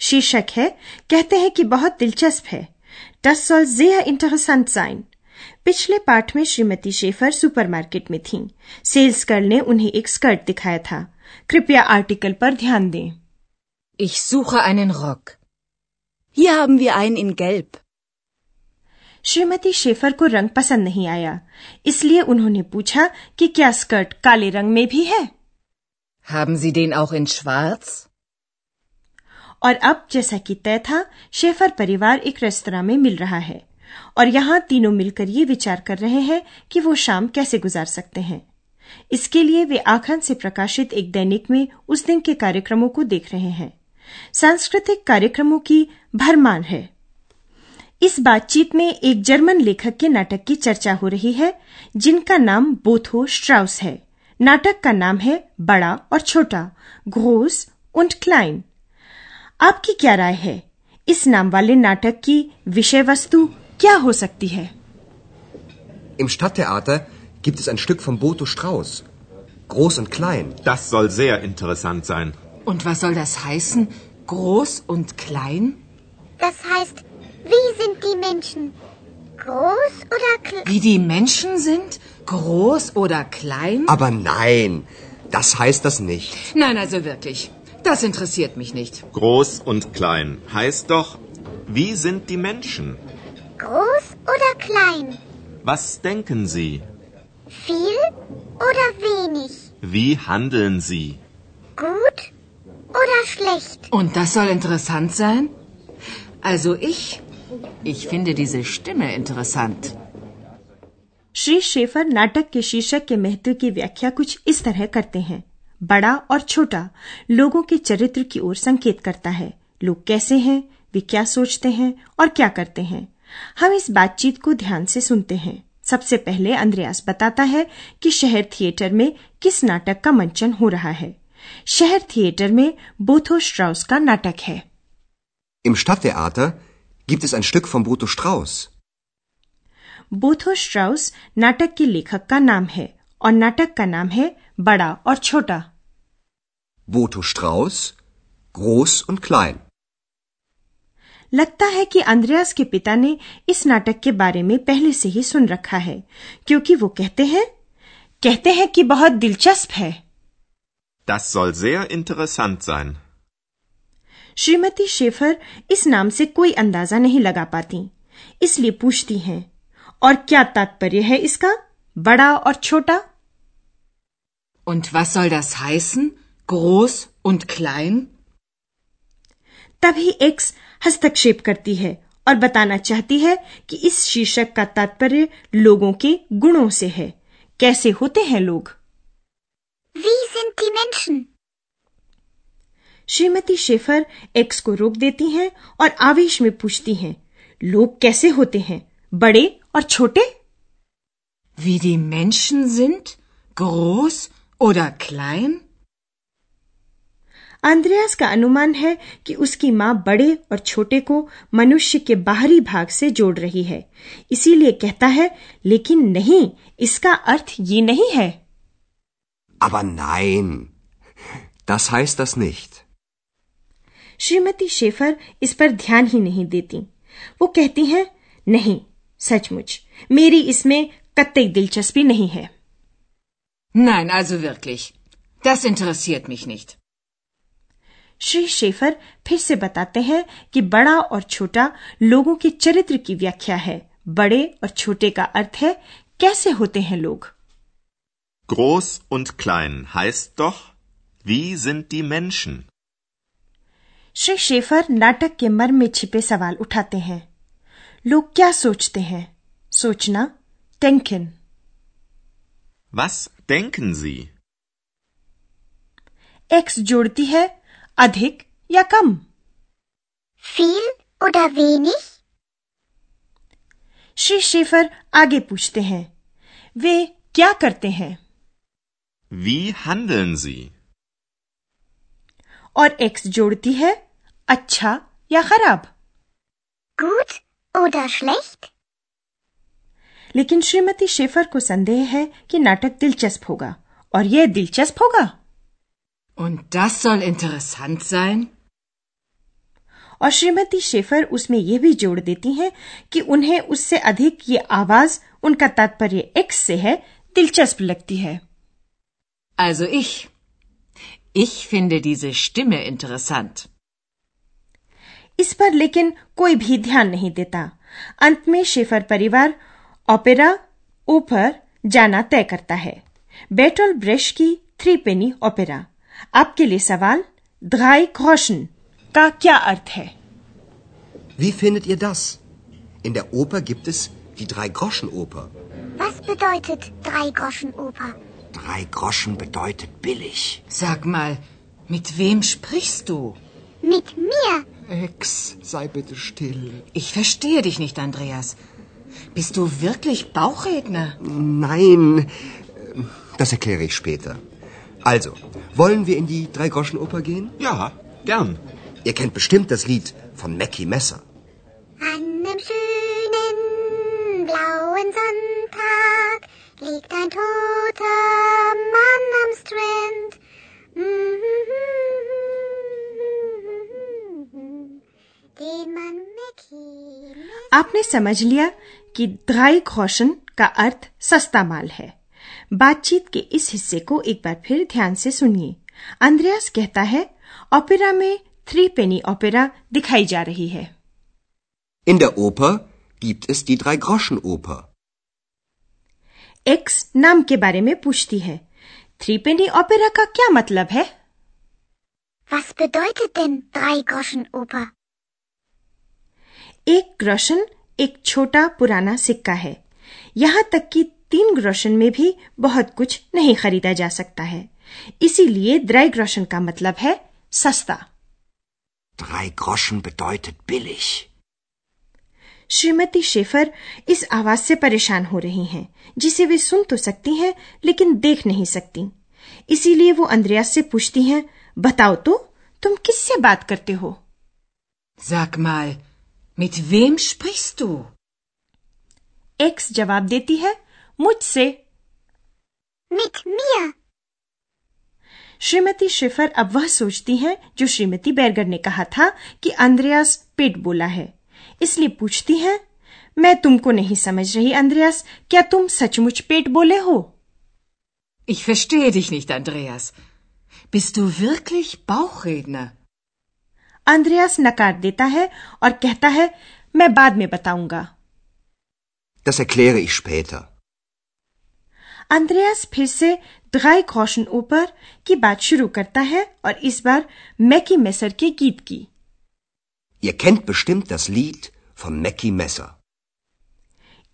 शीर्षक है कहते हैं कि बहुत दिलचस्प है Das soll sehr interessant sein. पिछले पाठ में श्रीमती शेफर सुपरमार्केट में थीं। सेल्स गर्ल ने उन्हें एक स्कर्ट दिखाया था कृपया आर्टिकल पर ध्यान दें Ich suche einen Rock. Hier haben wir einen in Gelb. Shrimati Schäfer को रंग पसंद नहीं आया इसलिए उन्होंने पूछा कि क्या स्कर्ट काले रंग में भी है Haben Sie den auch in Schwarz? और अब जैसा कि तय था, शेफर परिवार एक रेस्तरा में मिल रहा है। और यहाँ तीनों मिलकर ये विचार कर रहे हैं कि वो शाम कैसे गुजार सकते हैं। इसके लिए वे आखन से प्रकाशित एक दैनिक में उस दिन के कार्यक्रमों को देख रहे हैं। सांस्कृतिक कार्यक्रमों की भरमार है। इस बातचीत में एक जर्मन लेखक के नाटक की चर्चा हो रही है, जिनका नाम बोथो स्ट्राउस है। नाटक का नाम है बड़ा और छोटा घोस उंट क्लाइन आपकी क्या राय है इस नाम वाले नाटक की विषय वस्तु क्या हो सकती है Im Stadttheater gibt es ein Stück von Boto Strauß. Groß und klein. Das soll sehr interessant sein. Und was soll das heißen? Groß und klein? Das heißt, wie sind die Menschen? Groß oder klein? Wie die Menschen sind? Groß oder klein? Aber nein, das heißt das nicht. Nein, also wirklich. Das interessiert mich nicht. Groß und klein heißt doch, wie sind die Menschen? Groß oder klein? Was denken Sie? Viel oder wenig? Wie handeln Sie? Gut oder schlecht? Und das soll interessant sein? Also ich, ich finde diese Stimme interessant. Shri Shaffer नाटक के शीर्षक के महत्व की व्याख्या कुछ इस तरह करते हैं बड़ा और छोटा लोगों के चरित्र की ओर संकेत करता है। लोग कैसे हैं? वे क्या सोचते हैं? और क्या करते हैं? हम इस बातचीत को ध्यान से सुनते हैं। सबसे पहले अंद्रयास बताता है कि शहर थिएटर में किस नाटक का मंचन हो रहा है। शहर थिएटर में बोथो स्ट्राउस का नाटक है। Im Stadttheater gibt es ein Stück von Boto Strauß. बोथो स्ट्राउस नाटक के लेखक का नाम है और नाटक का नाम है बड़ा और छोटा। Boto Strauß, groß und klein. लगता है कि अंद्रयास के पिता ने इस नाटक के बारे में पहले से ही सुन रखा है क्योंकि वो कहते हैं कहते हैं कि बहुत दिलचस्प है Das soll sehr interessant sein. Shrimati Schäfer इस नाम से कोई अंदाज़ा नहीं लगा पाती इसलिए पूछती हैं और क्या तात्पर्य है इसका बड़ा और छोटा Und was soll das heißen? Groß und klein? तभी एक्स हस्तक्षेप करती है और बताना चाहती है कि इस शीर्षक का तात्पर्य लोगों के गुणों से है कैसे होते हैं लोग Wie sind die Menschen? श्रीमती शेफर एक्स को रोक देती हैं और आवेश में पूछती हैं लोग कैसे होते हैं बड़े और छोटे Wie die Menschen sind? Groß oder klein? Andreas का अनुमान है कि उसकी माँ बड़े और छोटे को मनुष्य के बाहरी भाग से जोड़ रही है इसीलिए कहता है लेकिन नहीं इसका अर्थ ये नहीं है Aber nein, das heißt das nicht. Shrimati Schäfer इस पर ध्यान ही नहीं देती वो कहती हैं नहीं सचमुच मेरी इसमें कतई दिलचस्पी नहीं है Nein, also wirklich. Das interessiert mich nicht. Shri Schäfer फिर से बताते हैं कि बड़ा और छोटा लोगों के चरित्र की व्याख्या है। बड़े और छोटे का अर्थ है कैसे होते हैं लोग? Groß und klein heißt doch, wie sind die Menschen? Shri Schäfer नाटक के मर्म में छिपे सवाल उठाते हैं। लोग क्या सोचते हैं? सोचना टेंकिन। Was denken Sie? एक्स जोड़ती है अधिक या कम Viel oder wenig? श्री शेफर आगे पूछते हैं वे क्या करते हैं Wie handeln Sie? और एक्स जोड़ती है अच्छा या खराब Gut oder schlecht? लेकिन श्रीमती शेफर को संदेह है कि नाटक दिलचस्प होगा और यह दिलचस्प होगा Und das soll interessant sein? और श्रीमती शेफर उसमें यह भी जोड़ देती हैं कि उन्हें उससे अधिक ये आवाज़ उनका तात्पर्य एक्स से है दिलचस्प लगती है Also ich. Ich finde diese Stimme interessant. इस पर लेकिन कोई भी ध्यान नहीं देता अंत में शेफर परिवार ओपेरा ऊपर जाना तय करता है बेटोल ब्रेश की threepenny opera Abge lisawal, drei Groschen. Ka kya art hai? Wie findet ihr das? In der Oper gibt es die Drei-Groschen-Oper. Was bedeutet Drei-Groschen-Oper? Drei Groschen bedeutet billig. Sag mal, mit wem sprichst du? Mit mir. Ex, sei bitte still. Ich verstehe dich nicht, Andreas. Bist du wirklich Bauchredner? Nein, das erkläre ich später. Also, wollen wir in die Drei-Groschen-Oper gehen? Ja, gern. Ihr kennt bestimmt das Lied von Mackie Messer. An einem schönen blauen Sonntag liegt ein toter Mann am Strand. Den man Mackie आपने समझ लिया कि ध्राई घोषण का अर्थ सस्ता माल है बातचीत के इस हिस्से को एक बार फिर ध्यान से सुनिए अंद्रयास कहता है ओपेरा में थ्री पेनी ओपेरा दिखाई जा रही है In der Oper gibt es die Drei-Groschen-Oper. X नाम के बारे में पूछती है थ्री पेनी ओपेरा का क्या मतलब है Was bedeutet denn Drei-Groschen-Oper? एक ग्रोशन एक छोटा पुराना सिक्का है यहाँ तक कि तीन ग्रोशन में भी बहुत कुछ नहीं खरीदा जा सकता है इसीलिए द्राई ग्रोशन का मतलब है सस्ता Drei Groschen bedeutet billig. श्रीमती शेफर इस आवाज़ से परेशान हो रही हैं, जिसे वे सुन तो सकती हैं लेकिन देख नहीं सकती इसीलिए वो अंद्रयास से पूछती हैं बताओ तो तुम किससे बात करते हो Sag mal, mit wem sprichst du? X जवाब देती है मुझसे Mit mir. श्रीमती शेफर अब वह सोचती हैं जो श्रीमती बैरगर ने कहा था कि अंद्रयास पेट बोला है इसलिए पूछती हैं मैं तुमको नहीं समझ रही अंद्रयास क्या तुम सचमुच पेट बोले हो Ich verstehe dich nicht, Andreas. Bist du wirklich Bauchredner? अंद्रयास नकार देता है और कहता है मैं बाद में बताऊँगा Das erkläre ich später. अंद्रयास फिर से ड्राई कौशन ऊपर की बात शुरू करता है और इस बार मैकी मेसर के गीत की। Ihr kennt bestimmt das Lied von Mackie Messer.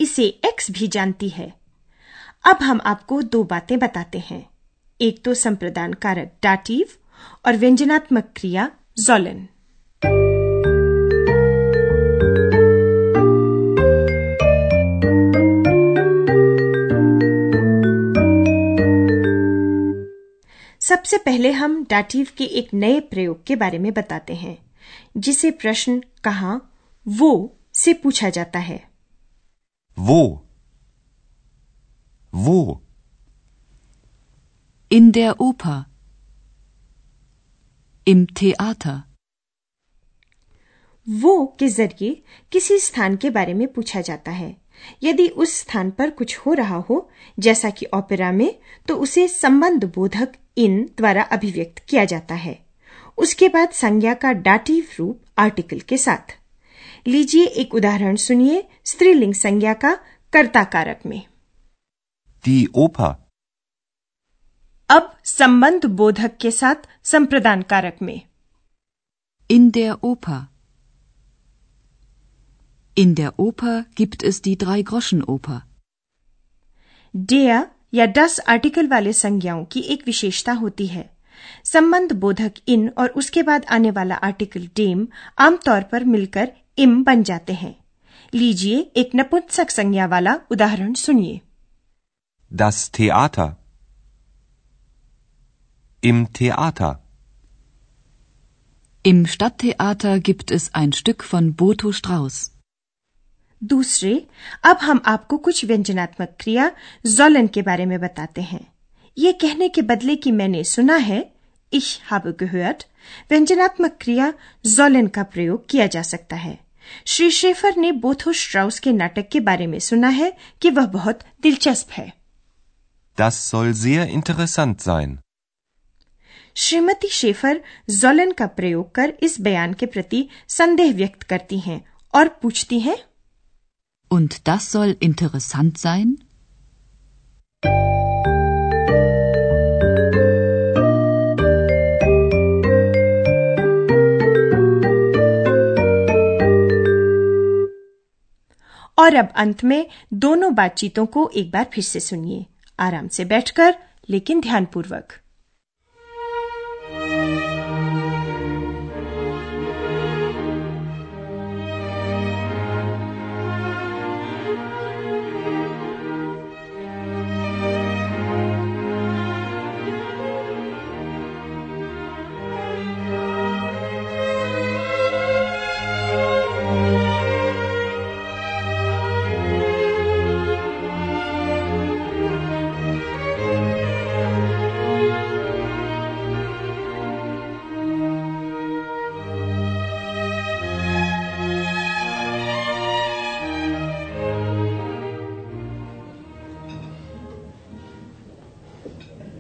इसे एक्स भी जानती है। अब हम आपको दो बातें बताते हैं। एक तो संप्रदान कारक डाटिव और व्यंजनात्मक क्रिया जोलन सबसे पहले हम डाटिव के एक नए प्रयोग के बारे में बताते हैं जिसे प्रश्न कहा वो से पूछा जाता है वो वो In der Oper. Im Theater. वो के ज़रिए किसी स्थान के बारे में पूछा जाता है यदि उस स्थान पर कुछ हो रहा हो जैसा कि ओपेरा में तो उसे संबंध बोधक इन द्वारा अभिव्यक्त किया जाता है उसके बाद संज्ञा का डाटिव रूप आर्टिकल के साथ लीजिए एक उदाहरण सुनिए स्त्रीलिंग संज्ञा का कर्ता कारक में Die Oper. अब संबंध बोधक के साथ संप्रदान कारक में In der Oper. In der Oper gibt es die Drei-Groschen-Oper. डेया या डस आर्टिकल वाले संज्ञाओं की एक विशेषता होती है संबंध बोधक इन और उसके बाद आने वाला आर्टिकल डेम आमतौर पर मिलकर इम बन जाते हैं लीजिए एक नपुंसक संज्ञा वाला उदाहरण सुनिए Das Theater. Im Theater. Im Stadttheater gibt es ein Stück von Boto Strauß. दूसरे अब हम आपको कुछ व्यंजनात्मक क्रिया जोलन के बारे में बताते हैं। ये कहने के बदले कि मैंने सुना है ich habe gehört व्यंजनात्मक क्रिया जोलन का प्रयोग किया जा सकता है। श्री शेफर ने बोथो स्ट्राउस के नाटक के बारे में सुना है कि वह बहुत दिलचस्प है। Das soll sehr interessant sein. Shrimati Schäfer Jolen का प्रयोग कर इस बयान के प्रति संदेह व्यक्त करती हैं और पूछती हैं Und das soll interessant sein? और अब अंत में दोनों बातचीतों को एक बार फिर से सुनिए आराम से बैठकर, लेकिन ध्यानपूर्वक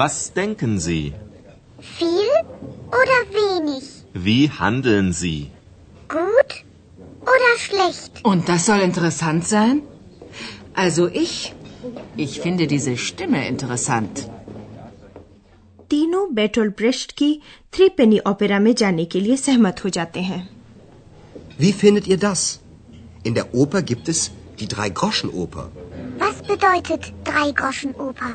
Was denken Sie? Viel oder wenig? Wie handeln Sie? Gut oder schlecht? Und das soll interessant sein? Also ich, ich finde diese Stimme interessant. तीनों बेटोल ब्रेस्ट की थ्री पेनी ओपेरा में जाने के लिए सहमत हो जाते हैं Wie findet ihr das? In der Oper gibt es die Drei-Groschen-Oper. Was bedeutet Drei-Groschen-Oper?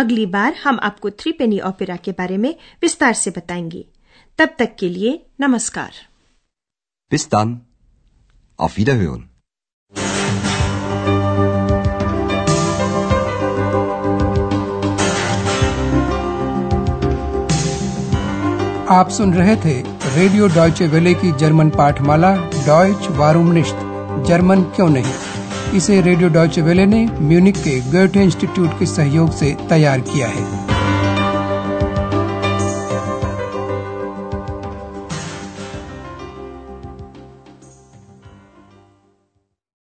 अगली बार हम आपको थ्री पेनी ओपेरा के बारे में विस्तार से बताएँगे तब तक के लिए नमस्कार Bis dann. Auf Wiederhören. आप सुन रहे थे रेडियो डॉयचे वेले की जर्मन पाठमाला डॉयच वारूम निश्त जर्मन क्यों नहीं इसे रेडियो डॉयचे वेले ने म्यूनिक के गोएटे इंस्टीट्यूट के सहयोग से तैयार किया है।